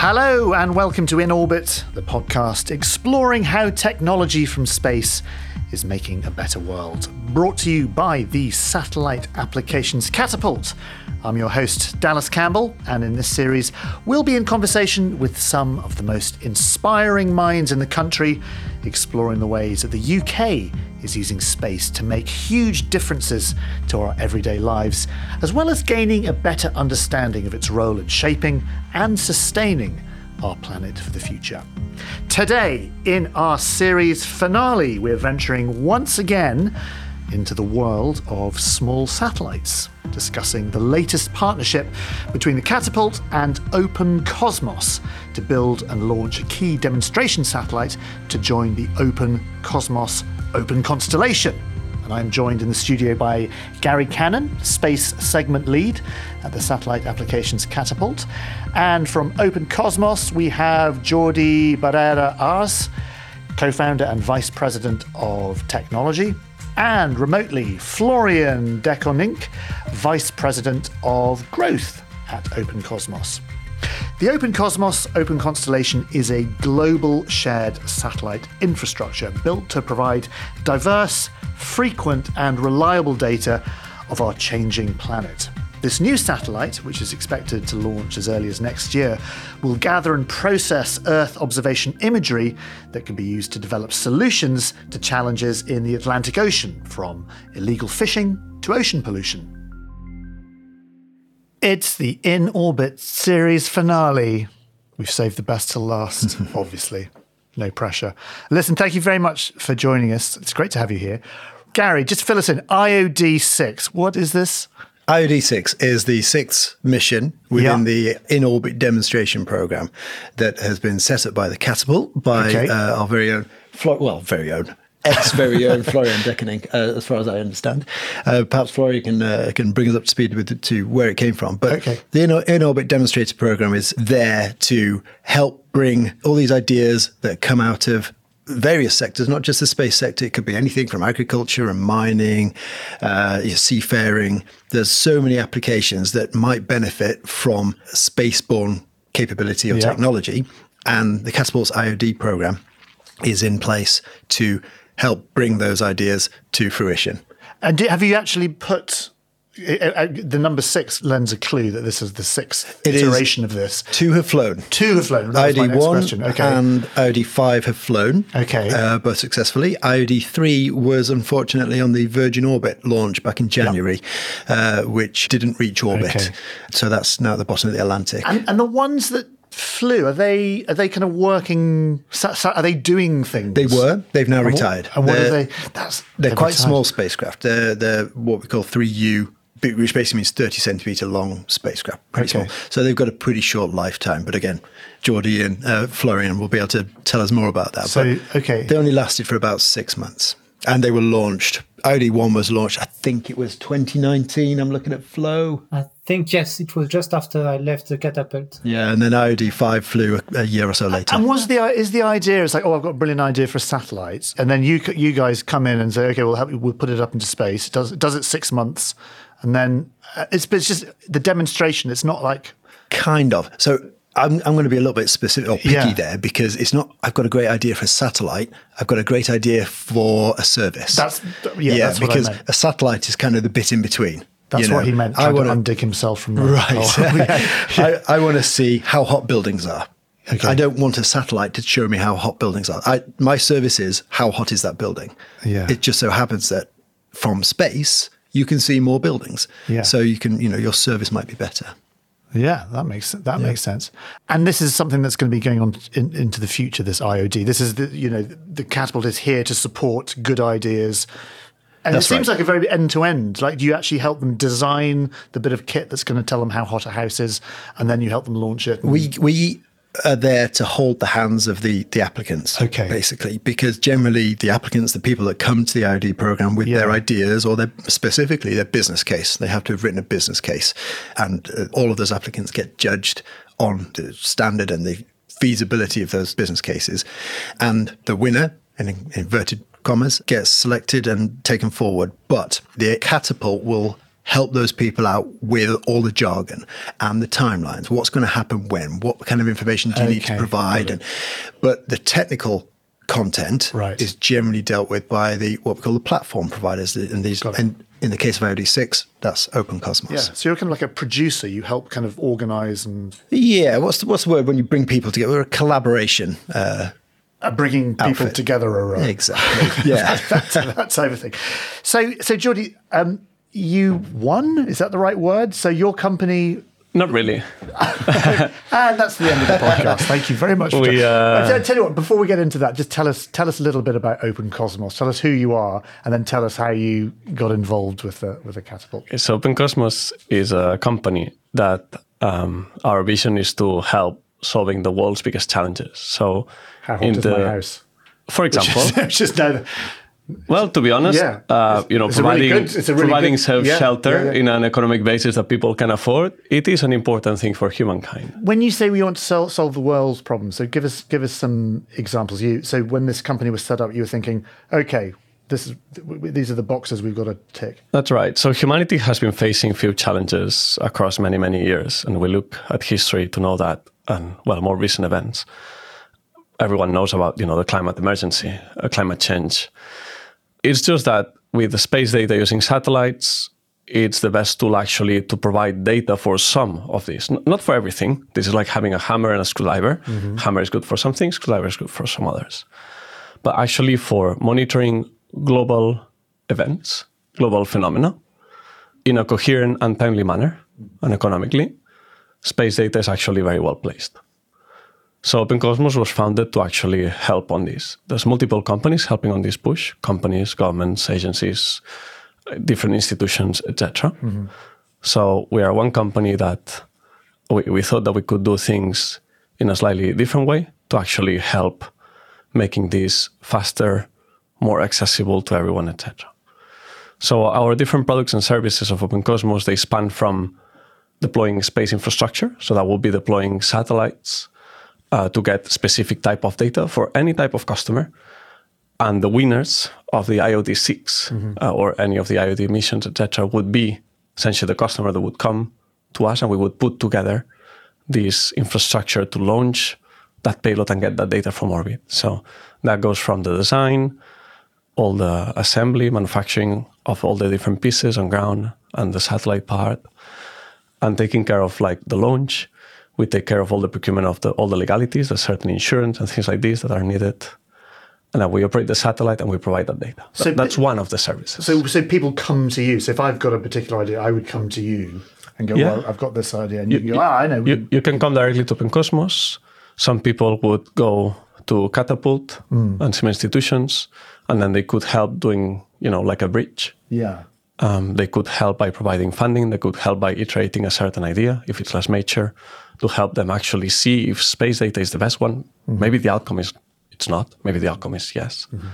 Hello, and welcome to In Orbit, the podcast exploring how technology from space is making a better world. Brought to you by the Satellite Applications Catapult. I'm your host, Dallas Campbell, and in this series, we'll be in conversation with some of the most inspiring minds in the country, exploring the ways that the UK is using space to make huge differences to our everyday lives, as well as gaining a better understanding of its role in shaping and sustaining our planet for the future. Today, in our series finale, we're venturing once again into the world of small satellites, discussing the latest partnership between the Catapult and Open Cosmos to build and launch a key demonstration satellite to join the Open Cosmos Open Constellation. And I'm joined in the studio by Gary Cannon, Space Segment Lead at the Satellite Applications Catapult. And from Open Cosmos, we have Jordi Barrera Ars, co founder and vice president of technology. And remotely, Florian Deconinck, vice president of growth at Open Cosmos. The Open Cosmos Open Constellation is a global shared satellite infrastructure built to provide diverse, frequent, and reliable data of our changing planet. This new satellite, which is expected to launch as early as next year, will gather and process Earth observation imagery that can be used to develop solutions to challenges in the Atlantic Ocean, from illegal fishing to ocean pollution. It's the In Orbit series finale. We've saved the best till last, obviously. No pressure. Listen, thank you very much for joining us. It's great to have you here. Gary, just fill us in. IOD 6, what is this? IOD 6 is the sixth mission within the in orbit demonstration program that has been set up by the Catapult by Okay. uh, our very own, Flo- well, very own, ex very own Florian Deconinck, uh, as far as I understand. Uh, perhaps Florian can uh, can bring us up to speed with to where it came from. But Okay. the in, in orbit demonstrator program is there to help bring all these ideas that come out of various sectors, not just the space sector. It could be anything from agriculture and mining, uh, seafaring. There's so many applications that might benefit from spaceborne capability or Yeah. technology. And the Catapult's IOD program is in place to help bring those ideas to fruition. And do, have you actually put uh, uh, the number six lends a clue that this is the sixth It iteration of this? Two have flown. Two have flown. That was my IOD next one question. Okay. and IOD five have flown. Okay. uh, both successfully. IOD three was unfortunately on the Virgin Orbit launch back in January, uh, which didn't reach orbit. Okay. So that's now at the bottom of the Atlantic. and, and the ones that flew are they are they kind of working? Are they doing things? they were. They've now And what- retired. And what are They're- they? That's They're they've quite retired. small spacecraft. They're, they're what we call 3U, which basically means 30 centimeter long spacecraft. Pretty Okay. small. So they've got a pretty short lifetime. But again, Jordi and uh, Florian will be able to tell us more about that. So, But okay. They only lasted for about six months. And they were launched. IOD1 was launched, I think it was 2019. I'm looking at Flo. I think yes, it was just after I left the catapult. Yeah, and then IOD5 flew a, a year or so later. And was the is the idea? It's like, oh, I've got a brilliant idea for satellites, and then you you guys come in and say, okay, we'll help you. We'll put it up into space. It does it does it six months, and then uh, it's but it's just the demonstration. It's not like Kind of. So I'm, I'm going to be a little bit specific or picky Yeah. there because it's not, I've got a great idea for a satellite. I've got a great idea for a service. That's- yeah, that's what I because a satellite is kind of the bit in between. that's you what he meant. I want to undig himself from the Right. Oh, I, I want to see how hot buildings are. Okay. I don't want a satellite to show me how hot buildings are. I, my service is how hot is that building? Yeah. It just so happens that from space you can see more buildings. Yeah. So you can, you know, your service might be better. Yeah, that makes that makes sense. And this is something that's going to be going on in, into the future. This IOD. This is the you know the catapult is here to support good ideas. And That's it seems right. like a very end to end. Like, do you actually help them design the bit of kit that's going to tell them how hot a house is, and then you help them launch it? We we are there to hold the hands of the the applicants. Okay. Basically, because generally the applicants, the people that come to the IOD program with their ideas or their specifically their business case, they have to have written a business case, and uh, all of those applicants get judged on the standard and the feasibility of those business cases, and the winner, in inverted commas, gets selected and taken forward. But the catapult will help those people out with all the jargon and the timelines. What's going to happen when? What kind of information do you need to Okay, provide? And but the technical content Right. is generally dealt with by the what we call the platform providers. And these, and in the case of IOD6, that's Open Cosmos. Yeah. So you're kind of like a producer. You help kind of organize and Yeah, what's the, what's the word when you bring people together? We're a collaboration. Uh, uh, bringing people Outfit. together around. exactly. Yeah. that's, that's everything. So, so Jordi, um, you won. Is that the right word? So your company. Not really. And that's the end of the podcast. Thank you very much. For We, uh, I tell, you what. Before we get into that, just tell us tell us a little bit about Open Cosmos. Tell us who you are, and then tell us how you got involved with the with the catapult. So Open Cosmos is a company that um, our vision is to help solving the world's biggest challenges. So, How hot is my house? for example, just know. Well, to be honest, Yeah. uh, you know, It's a really providing good- really providing good- self shelter yeah, yeah, yeah. in an economic basis that people can afford, it is an important thing for humankind. When you say we want to sol- solve the world's problems, so give us give us some examples. You so when this company was set up, you were thinking, okay, this is these are the boxes we've got to tick. That's right. So humanity has been facing few challenges across many, many years, and we look at history to know that, and well, more recent events. Everyone knows about you know the climate emergency, uh, climate change. It's just that with the space data using satellites, it's the best tool actually to provide data for some of these, N- not for everything. This is like having a hammer and a screwdriver. Mm-hmm. Hammer is good for some things, screwdriver is good for some others. But actually, for monitoring global events, global phenomena, in a coherent and timely manner and economically, space data is actually very well placed. So Open Cosmos was founded to actually help on this. There's multiple companies helping on this push, companies, governments, agencies, different institutions, etc. Mm-hmm. So we are one company that we, we thought that we could do things in a slightly different way to actually help making this faster, more accessible to everyone, etc. So our different products and services of Open Cosmos, they span from deploying space infrastructure. So that will be deploying satellites uh, to get specific type of data for any type of customer. And the winners of the IOD 6 uh, or any of the IOD missions, etc., would be essentially the customer that would come to us and we would put together this infrastructure to launch that payload and get that data from orbit. So that goes from the design, all the assembly, manufacturing of all the different pieces on ground and the satellite part, and taking care of like the launch. We take care of all the procurement of the all the legalities, the certain insurance and things like this that are needed. And then we operate the satellite and we provide that data. So that's one of the services. So so people come to you. So if I've got a particular idea, I would come to you and go, Yeah. well, I've got this idea, and you, can go, ah, I know. you, can- you can come directly to Open Cosmos. Some people would go to Catapult and some institutions, and then they could help doing, you know, like a bridge. yeah. Um, they could help by providing funding. They could help by iterating a certain idea, if it's less mature, to help them actually see if space data is the best one. Mm-hmm. Maybe the outcome is it's not. Maybe the outcome is yes. Mm-hmm.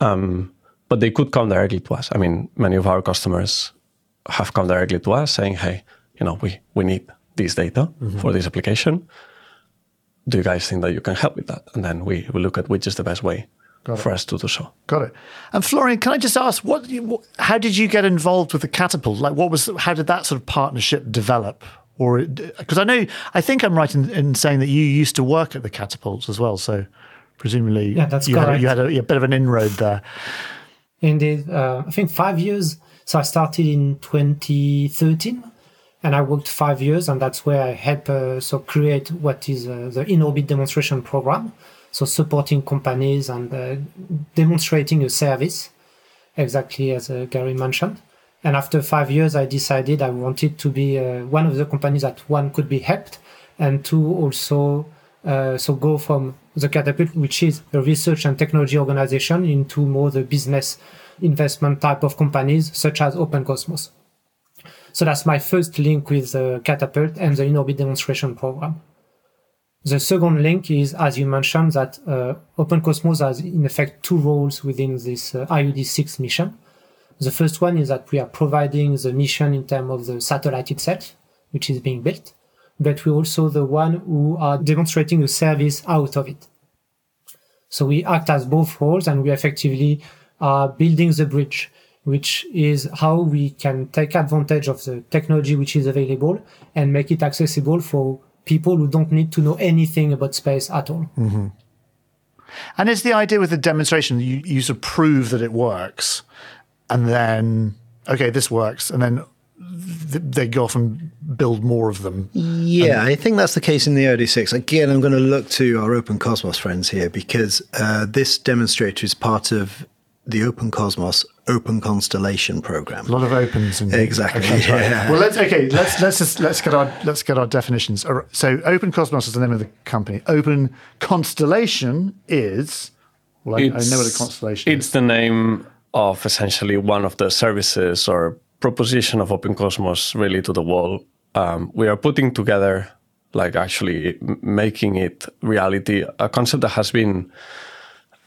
Um, but they could come directly to us. I mean, many of our customers have come directly to us saying, "Hey, you know, we we need this data mm-hmm. for this application. Do you guys think that you can help with that?" And then we we look at which is the best way Got it. for us to do so. Got it. And Florian, can I just ask, what, what? How did you get involved with the catapult? Like, what was? How did that sort of partnership develop? Or because I know, I think I'm right in, in saying that you used to work at the catapults as well. So presumably, Yeah, that's you had, a, correct. you had a, a bit of an inroad there. Indeed, uh, I think five years. So I started in 2013, and I worked five years, and that's where I helped uh, so create what is uh, the in orbit demonstration program. So supporting companies and uh, demonstrating a service, exactly as uh, Gary mentioned. And after five years, I decided I wanted to be uh, one of the companies that one could be helped, and two also uh, so go from the catapult, which is a research and technology organization, into more the business investment type of companies, such as Open Cosmos. So that's my first link with the catapult and the in-orbit demonstration program. The second link is, as you mentioned, that uh, Open Cosmos has in effect two roles within this uh, IOD6 mission. The first one is that we are providing the mission in terms of the satellite itself, which is being built, but we're also the one who are demonstrating a service out of it. So we act as both roles and we effectively are building the bridge which is how we can take advantage of the technology which is available and make it accessible for people who don't need to know anything about space at all. Mm-hmm. And is the idea with the demonstration you, you sort of prove that it works and then okay, this works, and then th- they go off and build more of them. Yeah, I think that's the case in the OD6. Again, I'm going to look to our Open Cosmos friends here because uh, this demonstrator is part of the Open Cosmos Open Constellation program. A lot of opens and Exactly, Okay, right. yeah. Well, let's okay. Let's let's just let's get our let's get our definitions. So, Open Cosmos is the name of the company. Open Constellation is. Well, I, I know what a constellation It's is. the name of essentially one of the services or proposition of Open Cosmos really to the world. Um, we are putting together, like actually making it reality, a concept that has been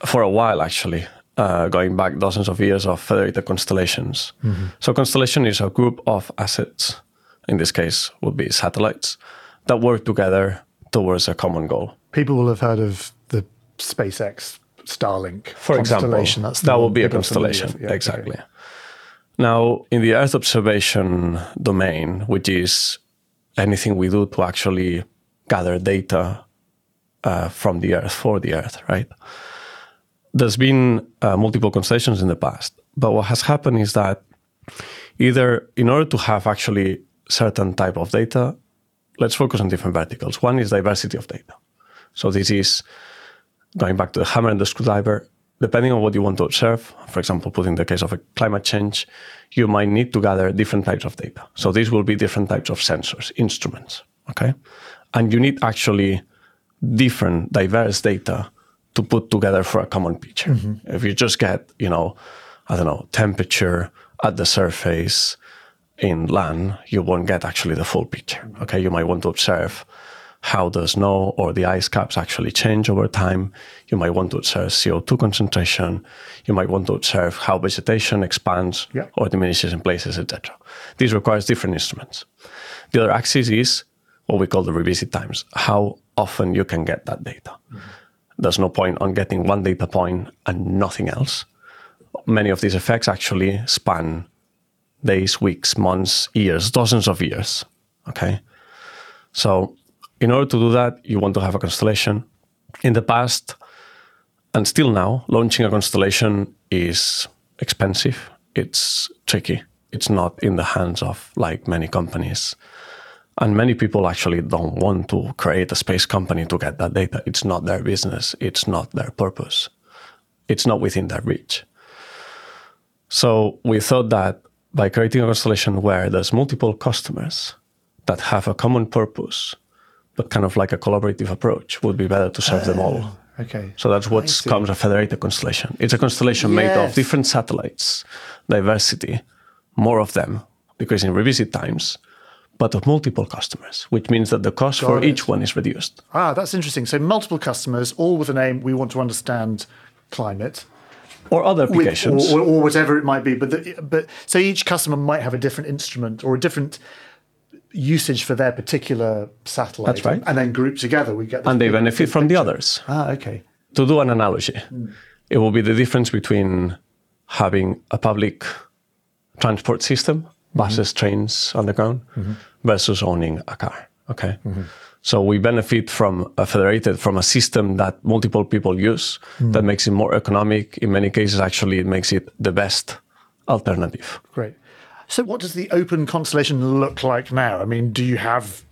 for a while actually, uh, going back dozens of years of federated constellations. So constellation is a group of assets. In this case, would be satellites that work together towards a common goal. People will have heard of the SpaceX Starlink for example. That's that will be a people are familiar constellation. Yeah, exactly. okay. Now, in the Earth observation domain, which is anything we do to actually gather data uh, from the Earth for the Earth, right? There's been uh, multiple constellations in the past, but what has happened is that either in order to have actually certain type of data, let's focus on different verticals. One is diversity of data. So this is going back to the hammer and the screwdriver, depending on what you want to observe, for example, put in the case of a climate change, you might need to gather different types of data. So these will be different types of sensors, instruments, okay? And you need actually different diverse data to put together for a common picture. Mm-hmm. If you just get, you know, I don't know, temperature at the surface in land, you won't get actually the full picture. Okay, you might want to observe how the snow or the ice caps actually change over time. You might want to observe CO2 concentration. You might want to observe how vegetation expands Yeah. or diminishes in places, etc. This requires different instruments. The other axis is what we call the revisit times, how often you can get that data. Mm-hmm. There's no point on getting one data point and nothing else. Many of these effects actually span days, weeks, months, years, dozens of years. Okay. So, in order to do that, you want to have a constellation. In the past, and still now, launching a constellation is expensive. It's tricky. It's not in the hands of like many companies. And many people actually don't want to create a space company to get that data. It's not their business. It's not their purpose. It's not within their reach. So we thought that by creating a constellation where there's multiple customers that have a common purpose, but kind of like a collaborative approach, would be better to serve them all. Okay. So that's what comes a federated constellation. It's a constellation made of different satellites, diversity, more of them, because in revisit times, but of multiple customers, which means that the cost for it. each one is reduced. Ah, that's interesting. So multiple customers, all with an aim. We want to understand climate. Or other with- applications. or, or whatever it might be. But the, but so each customer might have a different instrument or a different usage for their particular satellite. That's right. And then grouped together, we get. and they benefit from the others. Ah, okay. to do an analogy, hmm. it will be the difference between having a public transport system, mm-hmm. buses, trains on the ground, mm-hmm. versus owning a car. Okay. Mm-hmm. So we benefit from a federated, from a system that multiple people use mm. that makes it more economic. In many cases, actually, it makes it the best alternative. Great. So, what does the open constellation look like now? I mean, do you have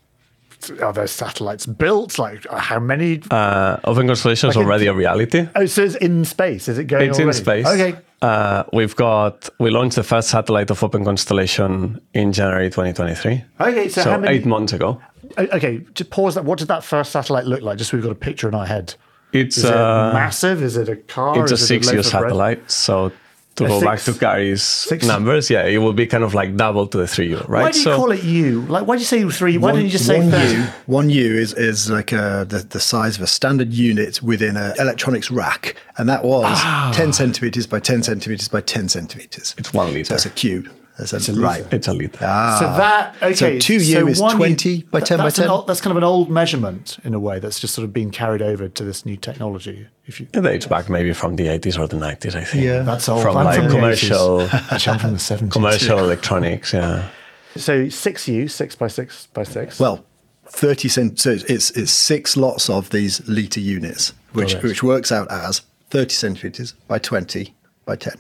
are there satellites built? Like, how many? Uh, Open Constellation is Like already a reality. oh, so it's in space. Is it going? It's in space. Okay. Uh, we've got we launched the first satellite of Open Constellation in January 2023. Okay. So, So how many? eight months ago. Okay, to pause that. What did that first satellite look like? Just so we've got a picture in our head. It's Is it uh, massive? Is it a car? it's a six-U loaf of bread? satellite. So to A go back to Gary's six- numbers, yeah, it will be kind of like double to the three U, right? Why do you so call it U? Like, why do you say three? Why One- didn't you just say one thirty? U? One U is is like a, the the size of a standard unit within an electronics rack, and that was Ah. ten centimeters by ten centimeters by ten centimeters. it's one liter. So it's a cube. That's a, a liter. right. It's a liter. Ah. so that okay. So 2U is one 20 by 10 by that's an 10? old- that's kind of an old measurement in a way. That's just sort of been carried over to this new technology. If you It dates back maybe from the 80s or the 90s, I think. Yeah. that's old. From I'm like from the commercial, 80s. Actually, from the 70s. commercial electronics. Yeah. So six U, six by six by six. Well, 30 cent. So it's, it's six lots of these litre units, which, Got which works out as 30 centimetres by 20 by 10.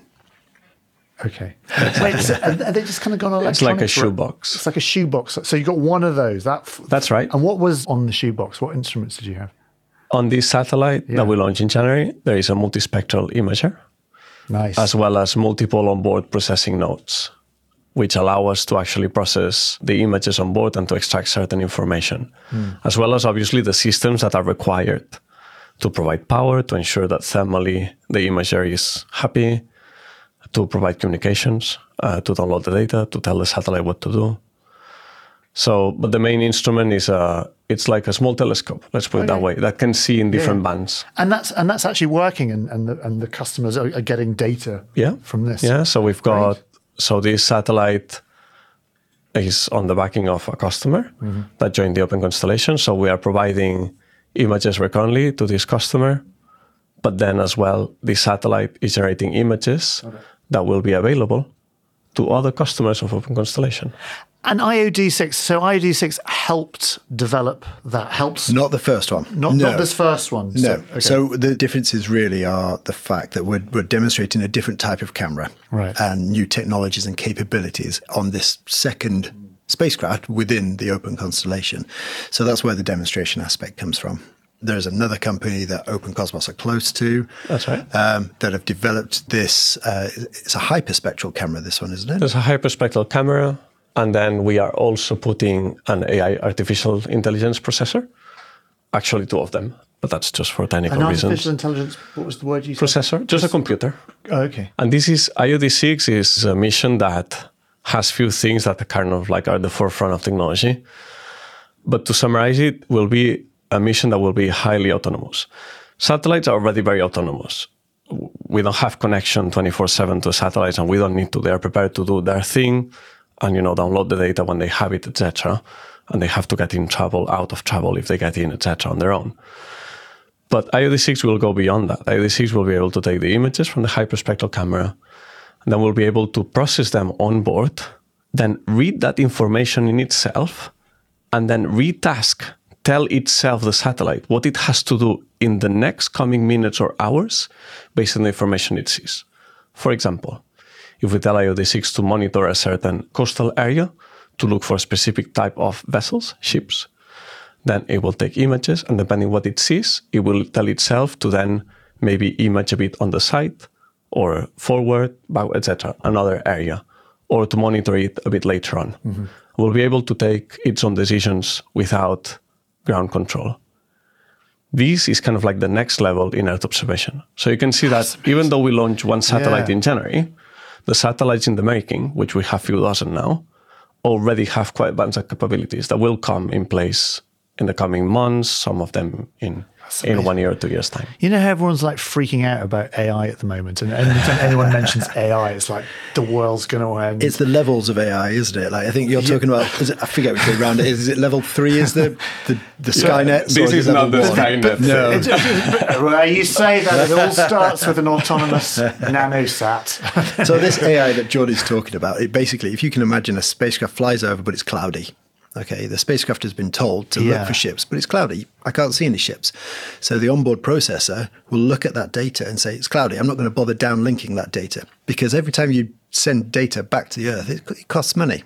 Okay. Wait, so are they just kind of gone It's like a shoebox. It's like a shoebox. So you got one of those. That f- That's right. And what was on the shoebox? What instruments did you have? On this satellite Yeah. that we launched in January, there is a multispectral imager Nice. as well as multiple onboard processing nodes, which allow us to actually process the images on board and to extract certain information, hmm. as well as obviously the systems that are required to provide power, to ensure that thermally the imager is happy, to provide communications, uh, to download the data, to tell the satellite what to do. So, but the main instrument is a, it's like a small telescope, let's put it that way, that can see in different bands. and that's and that's actually working, and and the, and the customers are, are getting data. yeah From this. yeah so we've got so this satellite is on the backing of a customer that joined the open constellation so we are providing images recurrently to this customer but then as well this satellite is generating images that will be available to other customers of open constellation And IOD6. So IOD6 helped develop that. Helps Not the first one. not no. not this first one. No. okay. So the differences really are the fact that we're, we're demonstrating a different type of camera Right. and new technologies and capabilities on this second spacecraft within the Open Constellation. So that's where the demonstration aspect comes from. There's another company that Open Cosmos are close to. That's right. Um, that have developed this. Uh, it's a hyperspectral camera. This one, isn't it? there's a hyperspectral camera and then we are also putting an ai artificial intelligence processor actually two of them but that's just for technical An reasons artificial intelligence. What was the word you said? processor, just a computer. Oh, okay. And this is IOD6 is a mission that has few things that are kind of like are the forefront of technology. But to summarize it, will be a mission that will be highly autonomous. Satellites are already very autonomous. We don't have connection 24/7 to satellites, and we don't need to. They are prepared to do their thing, and you know download the data when they have it, etc. And they have to get in trouble, out of trouble if they get in, etc. on their own. But IOD6 will go beyond that. IOD6 will be able to take the images from the hyperspectral camera, and then we'll be able to process them on board, then read that information in itself, and then retask, tell itself, the satellite, what it has to do in the next coming minutes or hours based on the information it sees. For example, if we tell IOD6 to monitor a certain coastal area to look for a specific type of vessels, ships, then it will take images and depending what it sees it will tell itself to then maybe image a bit on the side or forward back etc another area or to monitor it a bit later on mm-hmm. we'll be able to take its own decisions without ground control. This is kind of like the next level in earth observation. So you can see that even though we launched one satellite Yeah. in january the satellites in the making which we have few dozen now already have quite advanced capabilities that will come in place in the coming months, some of them in in one year or two years' time. You know how everyone's like freaking out about AI at the moment, and anytime anyone mentions AI, it's like the world's going to end. It's the levels of AI, isn't it? Like I think you're talking about. Is it, I forget which way around it is. Is it level three? Is the the, the Skynet? or This is not the one? Skynet. No. It's- it's- well, you say that it all starts with an autonomous nanosat. so this AI that Jordi's talking about, it basically, if you can imagine a spacecraft flies over, but it's cloudy. Okay, the spacecraft has been told to Yeah. look for ships, but it's cloudy. I can't see any ships. So the onboard processor will look at that data and say, it's cloudy. I'm not going to bother downlinking that data because every time you send data back to the Earth, it, it costs money.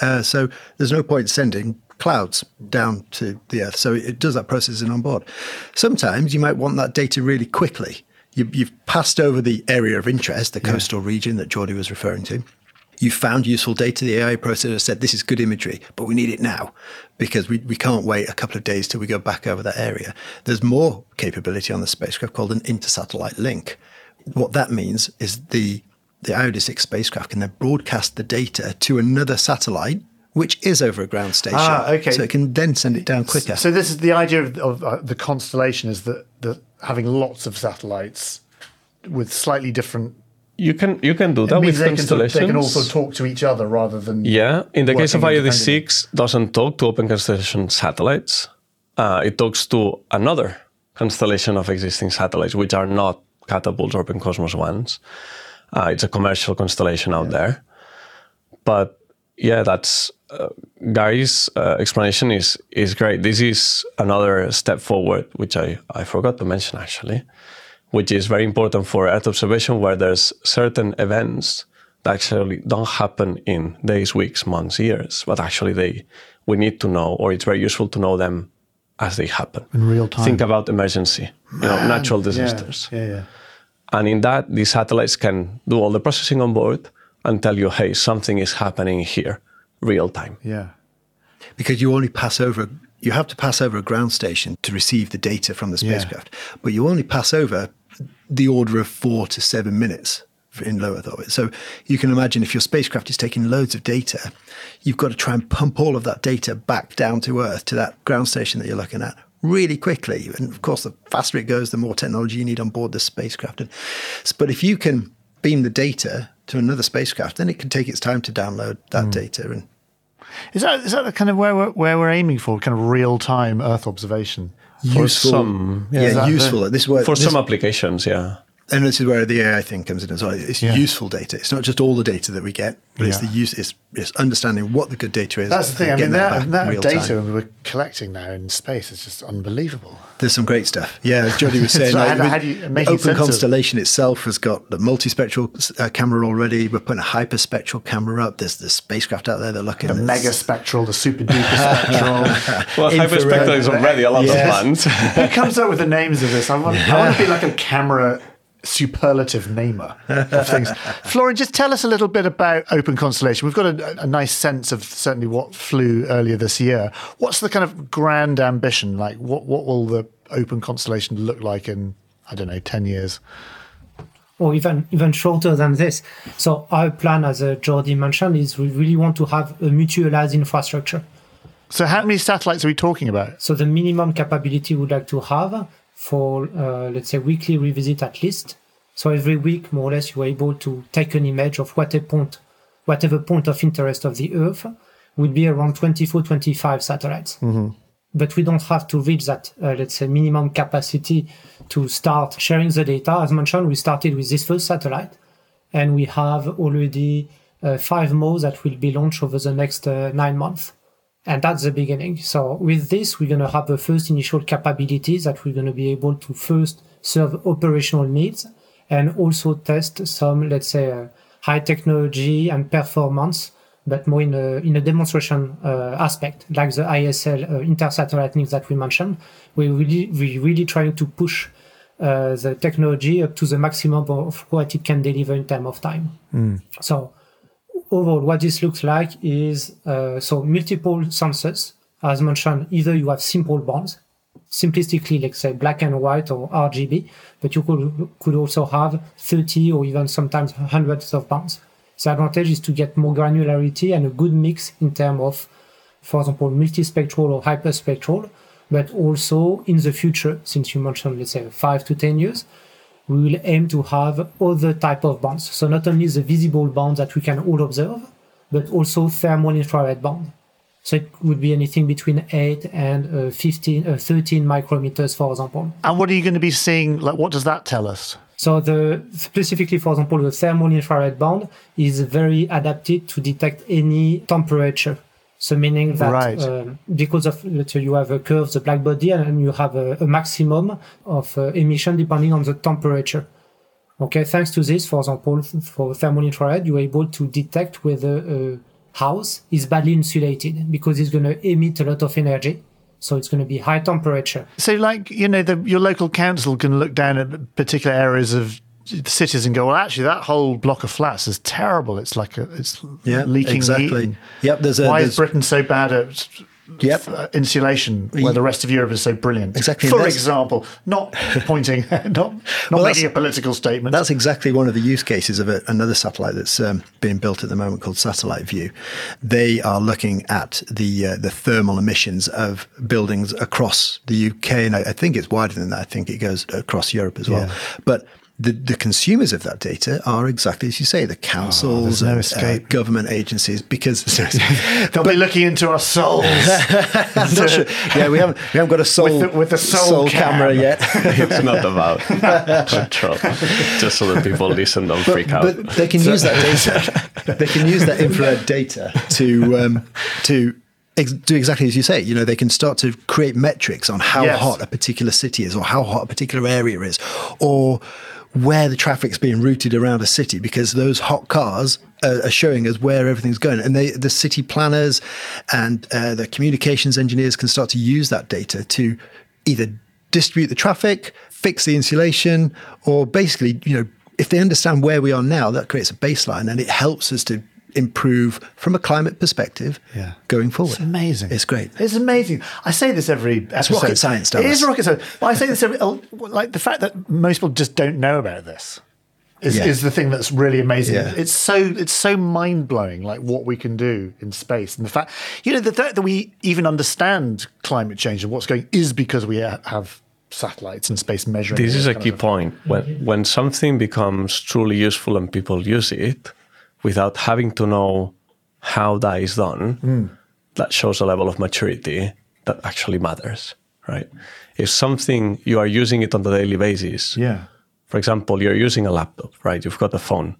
Uh, so there's no point sending clouds down to the Earth. So it does that processing on board. Sometimes you might want that data really quickly. You, you've passed over the area of interest, the coastal region that Jordi was referring to. You found useful data. The AI processor said, this is good imagery, but we need it now because we, we can't wait a couple of days till we go back over that area. There's more capability on the spacecraft called an intersatellite link. What that means is the, the IOD-6 spacecraft can then broadcast the data to another satellite, which is over a ground station. Ah, okay. So it can then send it down quicker. So this is the idea of, of uh, the constellation is that, that having lots of satellites with slightly different You can you can do It that with they can, constellations. they can also talk to each other rather than Yeah, in the case of working IOD six, doesn't talk to Open Constellation satellites. Uh, it talks to another constellation of existing satellites, which are not Catapult or Open Cosmos ones. Uh, it's a commercial constellation out there, but yeah, that's uh, Gary's uh, explanation is is great. This is another step forward, which I I forgot to mention actually, which is very important for Earth observation, where there's certain events that actually don't happen in days, weeks, months, years, but actually they we need to know, or it's very useful to know them as they happen in real time. Think about emergency, you know, natural Yeah, disasters. Yeah, yeah. And in that, these satellites can do all the processing on board and tell you, hey, something is happening here, real time. Yeah. because you only pass over you have to pass over a ground station to receive the data from the Yeah. spacecraft but you only pass over the order of four to seven minutes in low earth orbit. So you can imagine if your spacecraft is taking loads of data you've got to try and pump all of that data back down to earth to that ground station that you're looking at really quickly. And of course the faster it goes the more technology you need on board the spacecraft. And, but if you can beam the data to another spacecraft then it can take its time to download that mm. data and Is that is that the kind of where we're, where we're aiming for? Kind of real time Earth observation. For useful. some- yeah, Is that useful. This is For this, some applications, yeah. And this is where the AI thing comes in as well. It's Yeah. useful data. It's not just all the data that we get, but it's the use. It's, it's understanding what the good data is. That's the thing. I and mean, getting that, that data time. we're collecting now in space is just unbelievable. There's some great stuff. Yeah, as Jordi was saying, So like, how do- with- how do you- Open sense of- Constellation itself has got the multispectral uh, camera already. We're putting a hyperspectral camera up. There's the spacecraft out there that are looking. The at mega spectral, the super duper spectral. Well, Infrared. hyperspectral is already a lot Yes. of plans. Who comes up with the names of this? I want, I want to be like a camera superlative namer of things. Florian, just tell us a little bit about Open Constellation. We've got a, a nice sense of certainly what flew earlier this year. What's the kind of grand ambition? Like, what what will the Open Constellation look like in I don't know ten years? or even even shorter than this. So our plan, as uh, Jordi mentioned, is we really want to have a mutualized infrastructure. So, how many satellites are we talking about? So the minimum capability we'd like to have for uh, let's say weekly revisit at least. So every week, more or less, you're able to take an image of whatever point, whatever point of interest of the Earth would be around 24, 25 satellites. But we don't have to reach that, uh, let's say, minimum capacity to start sharing the data. As mentioned, we started with this first satellite, and we have already uh, five more that will be launched over the next uh, nine months. And that's the beginning. So with this, we're going to have the first initial capabilities that we're going to be able to first serve operational needs and also test some, let's say, uh, high technology and performance, but more in a, in a demonstration uh, aspect, like the ISL uh, intersatellite needs that we mentioned. We're really, we're really trying to push uh, the technology up to the maximum of what it can deliver in terms of time. So overall, what this looks like is uh, so multiple sensors. As mentioned, either you have simple bands, simplistically, let's say black and white or RGB, but you could could also have 30 or even sometimes hundreds of bands. The advantage is to get more granularity and a good mix in terms of, for example, multispectral or hyperspectral, but also in the future, since you mentioned, let's say, five to 10 years, we will aim to have other type of bands. So not only the visible bands that we can all observe, but also thermal infrared band. So it would be anything between 8 and uh, 15, uh, 13 micrometers, for example. And what are you going to be seeing? Like, what does that tell us? So the specifically, for example, the thermal infrared band is very adapted to detect any temperature. So meaning that Right. um, because of let's say you have a curve, the black body, and you have a, a maximum of uh, emission depending on the temperature. Okay, thanks to this, for example, for thermal infrared, you're able to detect whether a house is badly insulated because it's going to emit a lot of energy. So it's going to be high temperature. So, like, you know, the, your local council can look down at particular areas of the cities and go, well, actually, that whole block of flats is terrible. It's like a, it's Yeah, leaking exactly. heat. Yep, there's a- Why there's- is Britain so bad at Yep. uh, insulation where the rest of Europe is so brilliant? Exactly, For example, not pointing, not not Well, making a political statement. That's exactly one of the use cases of it. Another satellite that's um, being built at the moment called Satellite Vu. They are looking at the uh, the thermal emissions of buildings across the UK, and I, I think it's wider than that. I think it goes across Europe as well. Yeah. But the, the consumers of that data are exactly as you say, the councils no and uh, government agencies, because They'll be looking into our souls. I'm not sure. Yeah, we haven't we haven't got a soul With the- with the soul camera cam. yet. it's not about control, just so that people listen and don't freak out. But they can use that data. they can use that infrared data to um, to do exactly as you say. You know, they can start to create metrics on how Yes. hot a particular city is, or how hot a particular area is, or where the traffic's being routed around a city, because those hot cars are, are showing us where everything's going, and they, the city planners and uh, the communications engineers can start to use that data to either distribute the traffic, fix the insulation, or basically, you know, if they understand where we are now, that creates a baseline and it helps us to improve from a climate perspective Yeah. going forward. It's amazing. It's great. It's amazing. I say this every episode. rocket science, It is rocket science. But I say this every oh, like the fact that most people just don't know about this. Is, Yeah. is the thing that's really amazing. Yeah. It's so it's so mind blowing, like what we can do in space, and the fact you know the fact that we even understand climate change and what's going is because we have satellites and space measuring. This is a key point. When when something becomes truly useful and people use it without having to know how that is done, Hmm. that shows a level of maturity that actually matters, right? If something you are using it on a daily basis, Yeah. for example, you're using a laptop, right? You've got a phone.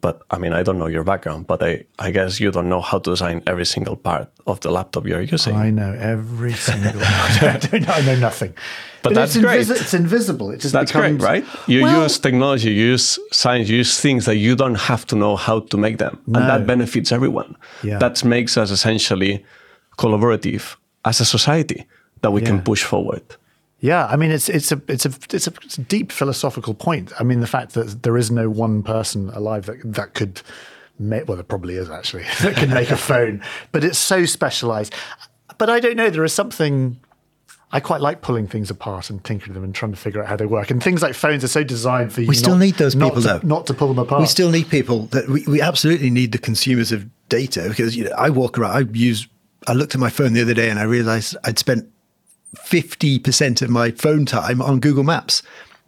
But I mean, I don't know your background, but I, I guess you don't know how to design every single part of the laptop you're using. I know every single. I, don't know, I know nothing. But that's it's great. It's invisible. It just That's becomes, great, right? You Well- use technology, you use science, you use things that you don't have to know how to make them. And that benefits everyone. Yeah. That makes us essentially collaborative as a society that we Yeah. can push forward. Yeah, I mean, it's it's a it's a it's a, it's a deep philosophical point. I mean, the fact that there is no one person alive that that could make well, there probably is actually that can make a phone, but it's so specialized. But I don't know. There is something. I quite like pulling things apart and tinkering them and trying to figure out how they work. And things like phones are so designed for you. We still not- need those not people, to, though. not to pull them apart. We still need people that we, we absolutely need the consumers of data because you know I walk around. I use. I looked at my phone the other day and I realized I'd spent fifty percent of my phone time on Google Maps.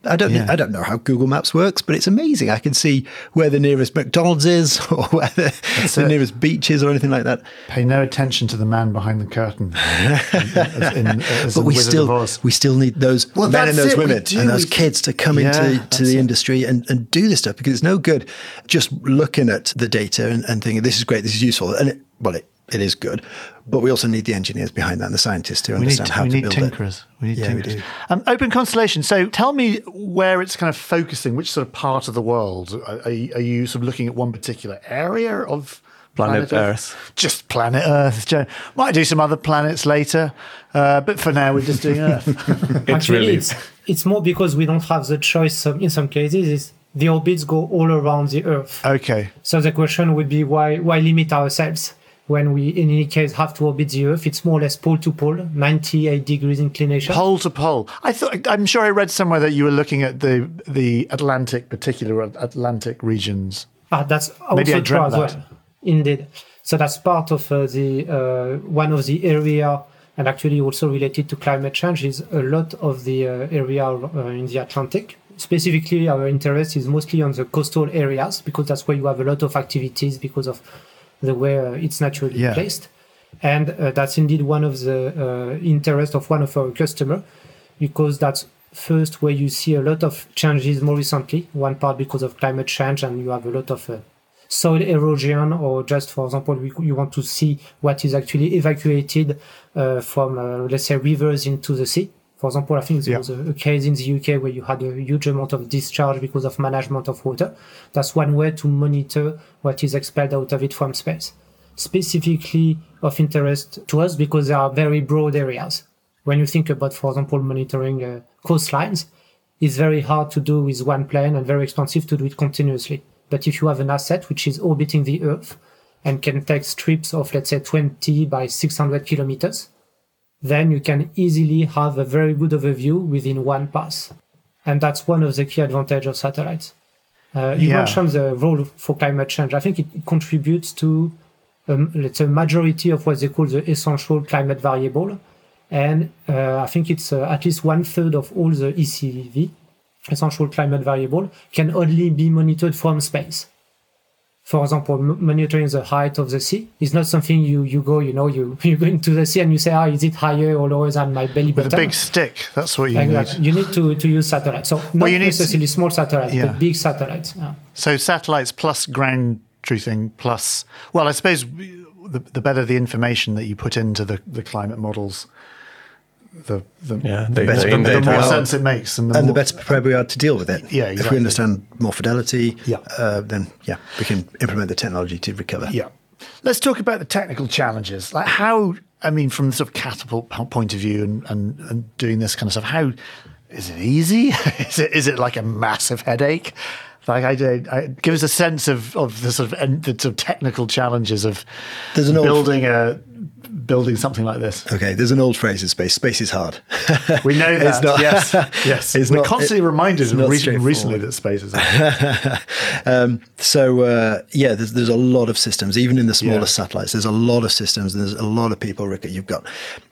I don't. Yeah. I don't know how Google Maps works, but it's amazing. I can see where the nearest McDonald's is, or where the, the nearest beach is, or anything like that. Pay no attention to the man behind the curtain. as in, as But we still we still need those Well, men and those it, women and those kids to come Yeah, into to the it. industry and, and do this stuff because it's no good just looking at the data and, and thinking this is great, this is useful, and it, well, it, it is good, but we also need the engineers behind that and the scientists to We need, understand how we to need build tinkerers. it. We need Yeah, we tinkerers. do. Um, Open Constellation. So tell me where it's kind of focusing, which sort of part of the world. Are, are, you, sort of looking at one particular area of Planet Earth. Just planet Earth. Jo- Might do some other planets later, uh, but for now we're just doing Earth. It's Actually, really it's, it's more because we don't have the choice some, in some cases. Is the orbits go all around the Earth. okay. So the question would be why why limit ourselves when we in any case have to orbit the Earth? It's more or less pole to pole, 98 degrees inclination. Pole to pole. I thought. I'm sure I read somewhere that you were looking at the the Atlantic, particular Atlantic regions. Ah, that's also Maybe I true as well. that. Indeed. So that's part of uh, the uh, one of the area, and actually also related to climate change is a lot of the uh, area uh, in the Atlantic. Specifically, our interest is mostly on the coastal areas because that's where you have a lot of activities because of the way uh, it's naturally Yeah. placed, and uh, that's indeed one of the uh, interest of one of our customer because that's first where you see a lot of changes more recently. One part because of climate change, and you have a lot of uh, soil erosion, or just for example, we, you want to see what is actually evacuated uh, from, uh, let's say, rivers into the sea. For example, I think there Yeah. was a, a case in the UK where you had a huge amount of discharge because of management of water. That's one way to monitor what is expelled out of it from space. Specifically of interest to us because there are very broad areas. When you think about, for example, monitoring uh, coastlines, it's very hard to do with one plane and very expensive to do it continuously. But if you have an asset which is orbiting the Earth and can take strips of, let's say, 20 by 600 kilometers, then you can easily have a very good overview within one pass. And that's one of the key advantages of satellites. Uh, you Yeah. mentioned the role for climate change. I think it contributes to, um, let's say, majority of what they call the essential climate variable. And uh, I think it's uh, at least one third of all the ECV essential climate variable, can only be monitored from space. For example, monitoring the height of the sea is not something you, you go, you know, you, you go into the sea and you say, ah, is it higher or lower than my belly With button? a big stick. That's what you Like need. that. You need to, to use satellites. So not you need- necessarily small satellites, Yeah. but big satellites. Yeah. So satellites plus ground truthing plus, well, I suppose the, the better the information that you put into the, the climate models, the the, Yeah, the, they- better- they- the- the more sense it makes, and the, and the better prepared we are to deal with it. Yeah, If we understand more fidelity, Yeah. uh, then yeah, we can implement the technology to recover. Yeah. Let's talk about the technical challenges. Like how, I mean, from the sort of catapult point of view and, and, and doing this kind of stuff, how is it easy? is it is it like a massive headache? Like I, don't- I give us a sense of, of the sort of the sort of technical challenges of There's an old- building a building something like this. Okay, there's an old phrase in space: space is hard. We know that. It's not- yes, yes. it's We're not- constantly it- reminded recently, that space is. um, so uh, yeah, there's, there's a lot of systems, even in the smaller Yeah. satellites. There's a lot of systems. There's a lot of people. Rick, you've got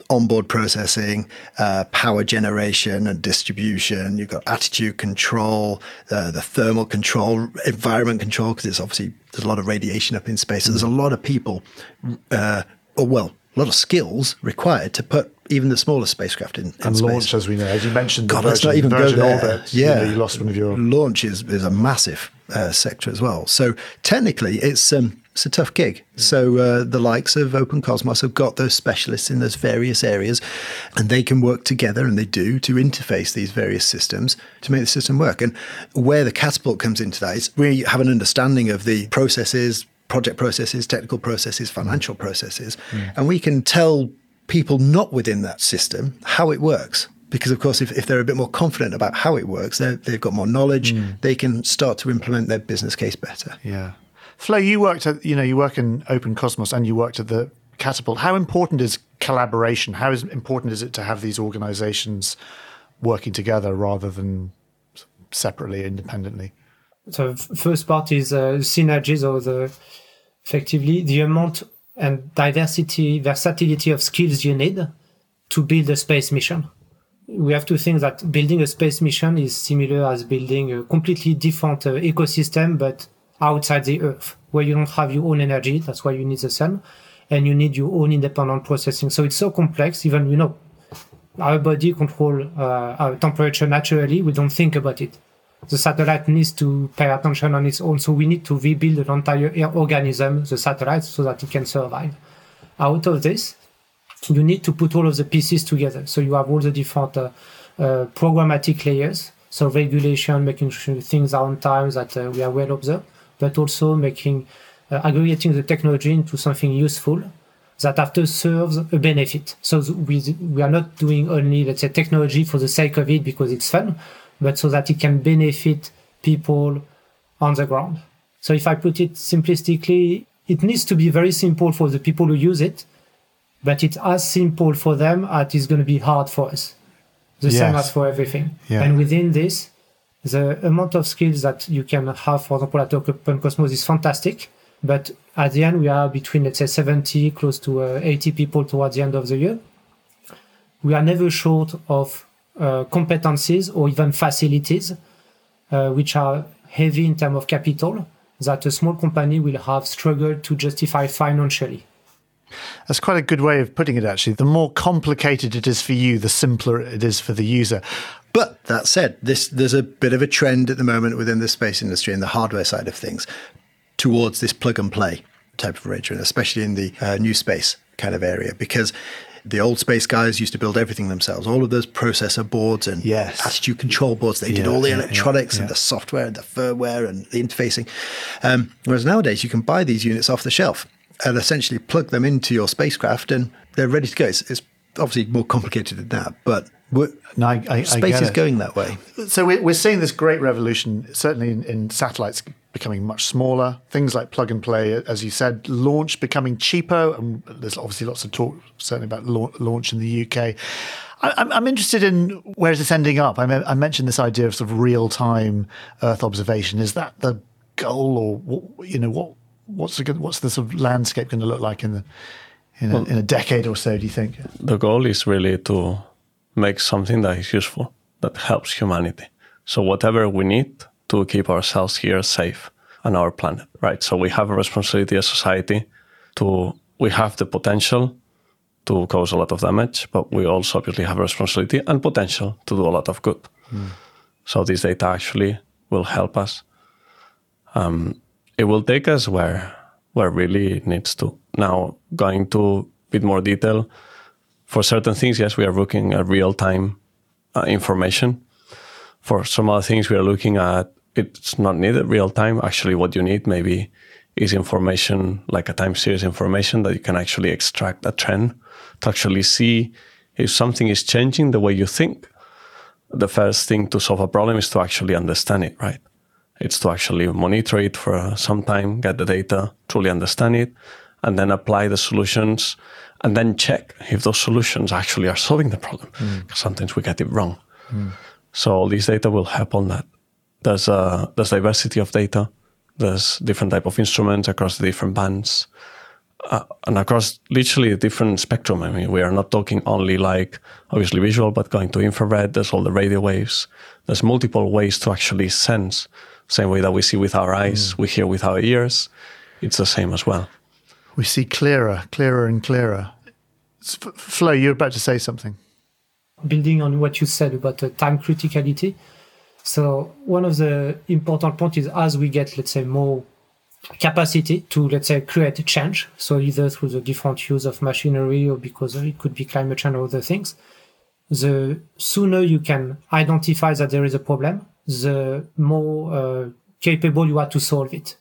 onboard processing, uh, power generation and distribution. You've got attitude control, uh, the thermal control, environment control, because it's obviously there's a lot of radiation up in space. So there's a lot of people, uh, or well, a lot of skills required to put even the smallest spacecraft in, in and space. launch, as we know, as you mentioned, the God, let's not even go there. Orbit. you Yeah, know, you lost one of your. launch is, is a massive uh, sector as well. So technically, it's um, it's a tough gig. So uh, the likes of Open Cosmos have got those specialists in those various areas, and they can work together, and they do to interface these various systems to make the system work. And where the catapult comes into that is we have an understanding of the processes. Project processes, technical processes, mm. financial processes, mm. and we can tell people not within that system how it works. Because, of course, if, if they're a bit more confident about how it works, they're- they've got more knowledge, mm. they can start to implement their business case better. Yeah. Flo, you worked at, you know, you work in Open Cosmos and you worked at the Catapult. How important is collaboration? How is important is it to have these organizations working together rather than separately, independently? So f- first part is uh, synergies or the effectively the amount and diversity, versatility of skills you need to build a space mission. We have to think that building a space mission is similar as building a completely different uh, ecosystem, but outside the Earth, where you don't have your own energy. That's why you need the sun, and you need your own independent processing. So it's so complex. Even you know, our body control uh, our temperature naturally. We don't think about it the satellite needs to pay attention on its own. So we need to rebuild an entire organism, the satellite, so that it can survive. Out of this, you need to put all of the pieces together. So you have all the different uh, uh, programmatic layers. So regulation, making sure things are on time, that uh, we are well observed, but also making uh, aggregating the technology into something useful that after serves a benefit. So we we are not doing only let's say technology for the sake of it because it's fun, but so that it can benefit people on the ground. So if I put it simplistically, it needs to be very simple for the people who use it, but it's as simple for them as it's going to be hard for us. The same as for everything. Yeah. And within this, the amount of skills that you can have, for example, at Open Cosmos is fantastic. But at the end, we are between, let's say, 70, close to uh, 80 people towards the end of the year. We are never short of competencies or even facilities, uh, which are heavy in terms of capital, that a small company will have struggled to justify financially. That's quite a good way of putting it, actually. The more complicated it is for you, the simpler it is for the user. But that said, this there's a bit of a trend at the moment within the space industry and the hardware side of things towards this plug and play type of arrangement, especially in the uh, new space kind of area, because the old space guys used to build everything themselves. All of those processor boards and Yes. attitude control boards, they did all the yeah, yeah, electronics yeah. and the software and the firmware and the interfacing. Um, whereas nowadays, you can buy these units off the shelf and essentially plug them into your spacecraft, and they're ready to go. It's, it's obviously more complicated than that, but No, I, I, I space get is it. going that way. So we're, we're seeing this great revolution, certainly in, in satellites becoming much smaller. Things like plug and play, as you said, launch becoming cheaper. And there's obviously lots of talk, certainly about lau- launch in the UK. I, I'm, I'm interested in where is this ending up. I, me- I mentioned this idea of sort of real time Earth observation. Is that the goal, or what, you know what? What's the good- what's the sort of landscape going to look like in the in a, in a decade or so? Do you think? the goal is really to make something that is useful, that helps humanity. So whatever we need to keep ourselves here safe and our planet, right? So we have a responsibility as society to we have the potential to cause a lot of damage, but we also obviously have a responsibility and potential to do a lot of good. So this data actually will help us. Um, it will take us where where really it needs to. Now, going to a bit more detail, for certain things, yes, we are looking at real time uh, information. For some other things, we are looking at it's not needed real time. Actually, what you need maybe is information like a time series information that you can actually extract a trend to actually see if something is changing the way you think. The first thing to solve a problem is to actually understand it, right? It's to actually monitor it for some time, get the data, truly understand it, and then apply the solutions and then check if those solutions actually are solving the problem. Mm. Because sometimes we get it wrong. Mm. So all these data will help on that. There's a there's diversity of data. There's different type of instruments across the different bands. Uh, and across literally a different spectrum. I mean, we are not talking only like obviously visual, but going to infrared. There's all the radio waves. There's multiple ways to actually sense. Same way that we see with our eyes, mm. we hear with our ears. It's the same as well. We see clearer, clearer, and clearer. S- F- Flo, you're about to say something. building on what you said about the time criticality. So one of the important points is as we get, let's say, more capacity to, let's say, create change. So either through the different use of machinery or because it could be climate change or other things, the sooner you can identify that there is a problem, the more uh, capable you are to solve it.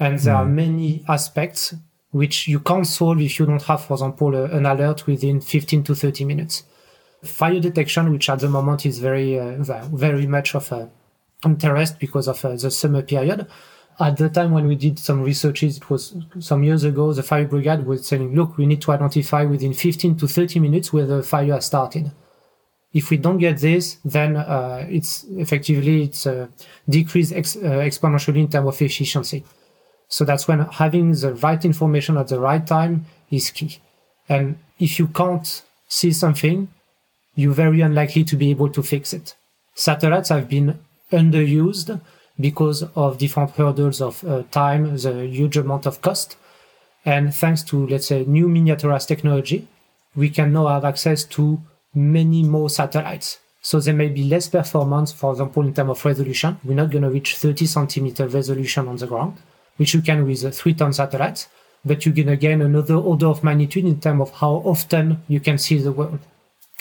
And there are many aspects which you can't solve if you don't have, for example, an alert within 15 to 30 minutes fire detection, which at the moment is very, uh, very much of uh, interest because of uh, the summer period. At the time when we did some researches, it was some years ago, the fire brigade was saying, look, we need to identify within 15 to 30 minutes where the fire has started. If we don't get this, then uh, it's effectively it's uh, decreased ex- uh, exponentially in terms of efficiency. So that's when having the right information at the right time is key. And if you can't see something, you're very unlikely to be able to fix it. Satellites have been underused because of different hurdles of uh, time, the huge amount of cost. And thanks to, let's say, new miniaturized technology, we can now have access to many more satellites. So there may be less performance, for example, in terms of resolution. We're not going to reach 30 centimeter resolution on the ground, which you can with a three ton satellites, but you're going to gain another order of magnitude in terms of how often you can see the world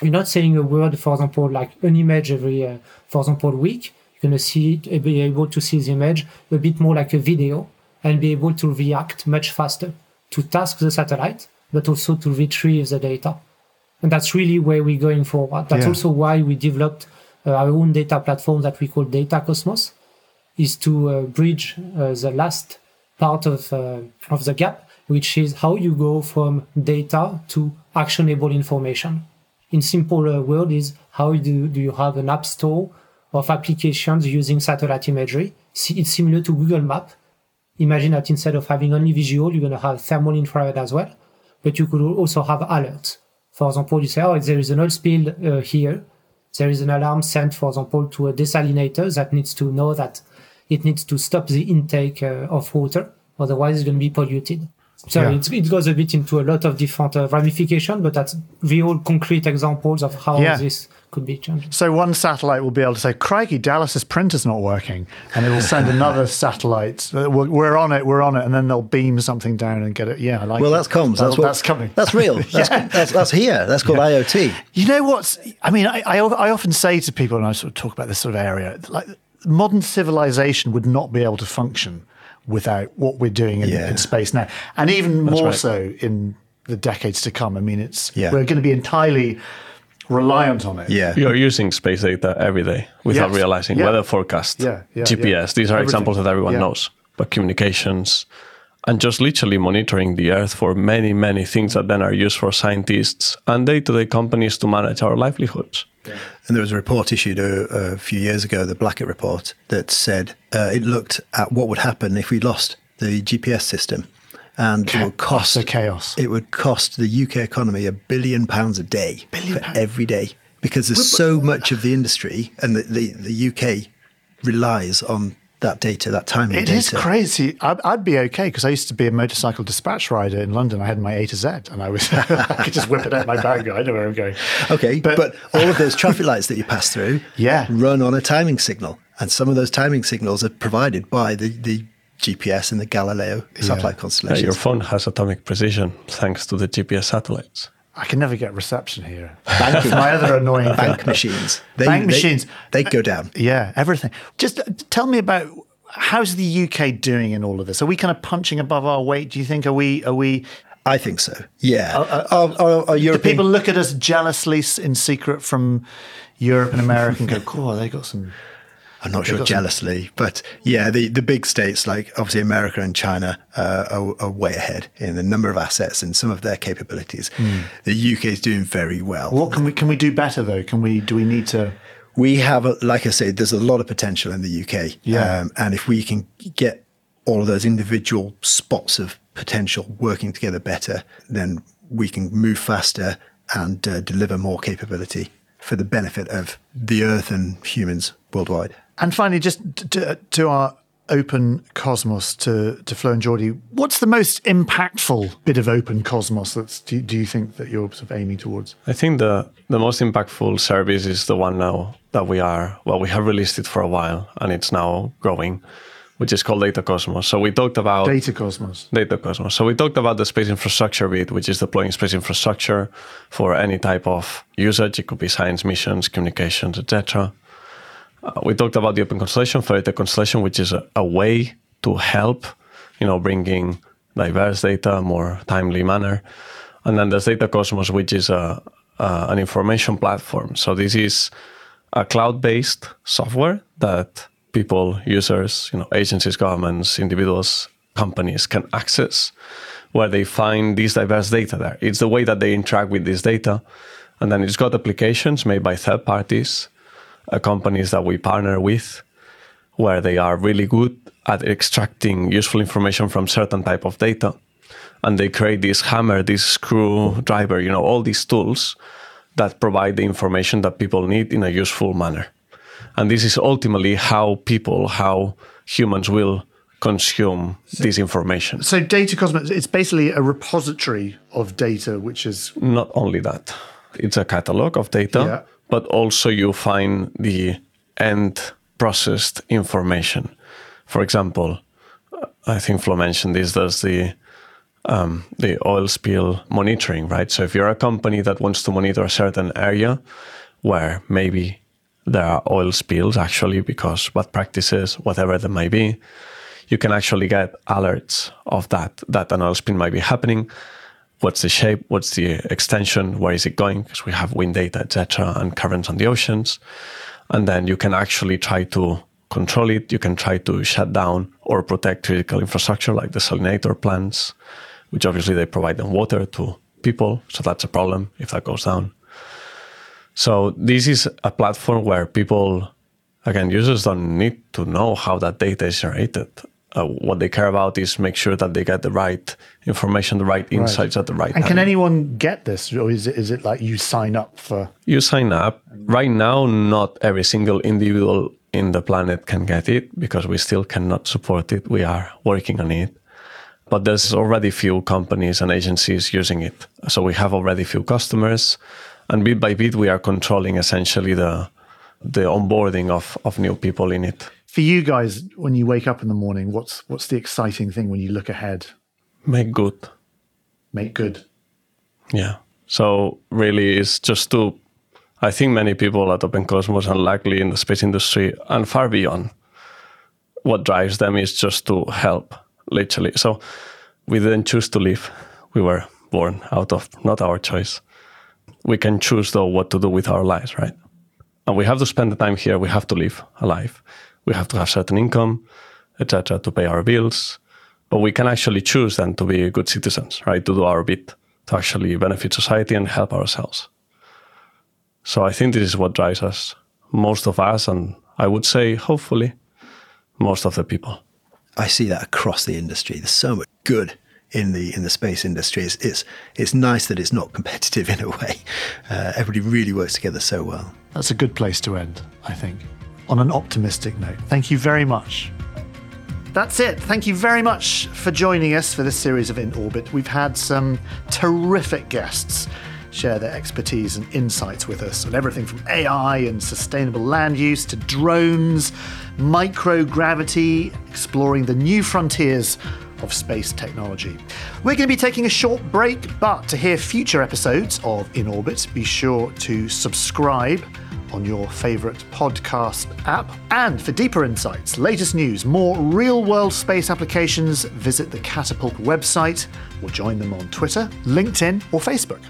you're not saying a word, for example, like an image every, uh, for example, week. You're going to see, it, be able to see the image a bit more like a video and be able to react much faster to task the satellite, but also to retrieve the data. And that's really where we're going forward. That's Yeah. also why we developed uh, our own data platform that we call Data Cosmos, is to uh, bridge uh, the last part of, uh, of the gap, which is how you go from data to actionable information in simpler word is how do, do you have an app store of applications using satellite imagery? It's similar to google map. Imagine that instead of having only visual you're going to have thermal infrared as well but you could also have alerts. For example you say oh there is an oil spill uh, here. There is an alarm sent for example to a desalinator that needs to know that it needs to stop the intake uh, of water otherwise it's going to be polluted so Yeah. it's, it goes a bit into a lot of different uh, ramifications, but that's real concrete examples of how Yeah. this could be changed. So one satellite will be able to say, "Crikey, Dallas's printer's not working," and it will send another satellite. uh, We're we're on it, we're on it, and then they'll beam something down and get it. Yeah, I like. Well, it. that's comms. That- That's what, that's coming. That's real. That's, that's, that's here. That's called IoT. You know what's? I mean, I, I, I often say to people, and I sort of talk about this sort of area, like modern civilization would not be able to function without what we're doing in, Yeah. in space now, and even more right. so in the decades to come. I mean, it's Yeah. we're going to be entirely reliant on it. Yeah. You're using space data every day without Yes. realizing Yeah. weather forecast, Yeah, yeah, GPS. yeah. These are Everything. examples that everyone Yeah. knows. But communications and just literally monitoring the Earth for many, many things that then are used for scientists and day-to-day companies to manage our livelihoods. And there was a report issued a, a few years ago, the Blackett report, that said uh, it looked at what would happen if we lost the GPS system, and it would cost Utter chaos. It would cost the UK economy a billion pounds a day Billion for pounds? every day because there's so much of the industry and the, the, the UK relies on that data, that timing It data. is crazy. I'd, I'd be okay because I used to be a motorcycle dispatch rider in London. I had my A to Z, and I was I could just whip it out my bag. I know where I'm going. Okay, But- but, all of those traffic lights that you pass through Yeah. run on a timing signal. And some of those timing signals are provided by the, the GPS and the Galileo satellite Yeah, constellations. your phone has atomic precision thanks to the GPS satellites. I can never get reception here. Banking. My other annoying bank thing. machines. They, Bank they- machines. They, go down. Yeah, everything. Just uh, tell me about how's the UK doing in all of this? Are we kind of punching above our weight? Do you think? Are we? Are we? I think so. Yeah. Uh, are, are, are Do people look at us jealously in secret from Europe and America and go, "Cool, they got some." I'm not sure jealously, but yeah, the, the big states like obviously America and China uh, are, are way ahead in the number of assets and some of their capabilities. The UK is doing very well. What can we can we do better though? Can we? Do we need to? We have, a, like I said, there's a lot of potential in the UK. Yeah. Um, and if we can get all of those individual spots of potential working together better, then we can move faster and uh, deliver more capability for the benefit of the Earth and humans worldwide. And finally, just to, to our open cosmos to to Flo and Jordi, what's the most impactful bit of open cosmos that's do, do you think that you're sort of aiming towards? I think the the most impactful service is the one now that we are well, we have released it for a while and it's now growing, which is called Data Cosmos. So we talked about Data cosmos. Data Cosmos. So we talked about the space infrastructure bit, which is deploying space infrastructure for any type of usage. It could be science missions, communications, etc. Uh, we talked about the Open Constellation Data Constellation, which is a, a way to help, you know, bringing diverse data more timely manner. And then there's Data Cosmos, which is a, uh, an information platform. So this is a cloud-based software that people, users, you know, agencies, governments, individuals, companies can access, where they find these diverse data there. It's the way that they interact with this data, and then it's got applications made by third parties, Uh, companies that we partner with, where they are really good at extracting useful information from certain type of data. And they create this hammer this screwdriver you know all these tools that provide the information that people need in a useful manner. And this is ultimately how people how humans will consume this information. So data cosmos, it's basically a repository of data, which is not only that it's a catalog of data. Yeah. But also you find the end processed information. For example i think flo mentioned this there's the um, the oil spill monitoring right? So if you're a company that wants to monitor a certain area where maybe there are oil spills actually because what practices whatever that might be you can actually get alerts of that that an oil spill might be happening what's the shape what's the extension where is it going? Because we have wind data etc and currents on the oceans. And then you can actually try to control it. You can try to shut down or protect critical infrastructure like desalinator plants which obviously they provide them water to people so that's a problem if that goes down. So this is a platform where people, again, users don't need to know how that data is generated. Uh, what they care about is make sure that they get the right information, the right insights at the right time. And time. can anyone get this, or is it is it like you sign up for? you sign up. Right now, not every single individual in the planet can get it because we still cannot support it. We are working on it. But there's already few companies and agencies using it. So we have already few customers. And bit by bit, we are controlling essentially the the onboarding of, of new people in it. For you guys, when you wake up in the morning, what's what's the exciting thing when you look ahead? Make good. Make good. Yeah. So really, it's just to, I think many people at Open Cosmos and likely in the space industry and far beyond, what drives them is just to help, literally. So we didn't choose to live. We were born out of not our choice. We can choose though what to do with our lives, right? And we have to spend the time here. We have to live a life. We have to have certain income, etc., to pay our bills. But we can actually choose then to be good citizens, right? To do our bit to actually benefit society and help ourselves. So I think this is what drives us, most of us, and I would say, hopefully, most of the people. I see that across the industry. There's so much good in the in the space industry. It's it's, it's nice that it's not competitive in a way. Uh, everybody really works together so well. That's a good place to end, I think, on an optimistic note. Thank you very much. That's it. Thank you very much for joining us for this series of In Orbit. We've had some terrific guests share their expertise and insights with us on everything from AI and sustainable land use to drones, microgravity, exploring the new frontiers of space technology. We're going to be taking a short break, but to hear future episodes of In Orbit, be sure to subscribe on your favourite podcast app. And for deeper insights, latest news, more real world space applications, visit the Catapult website or join them on Twitter, LinkedIn, or Facebook.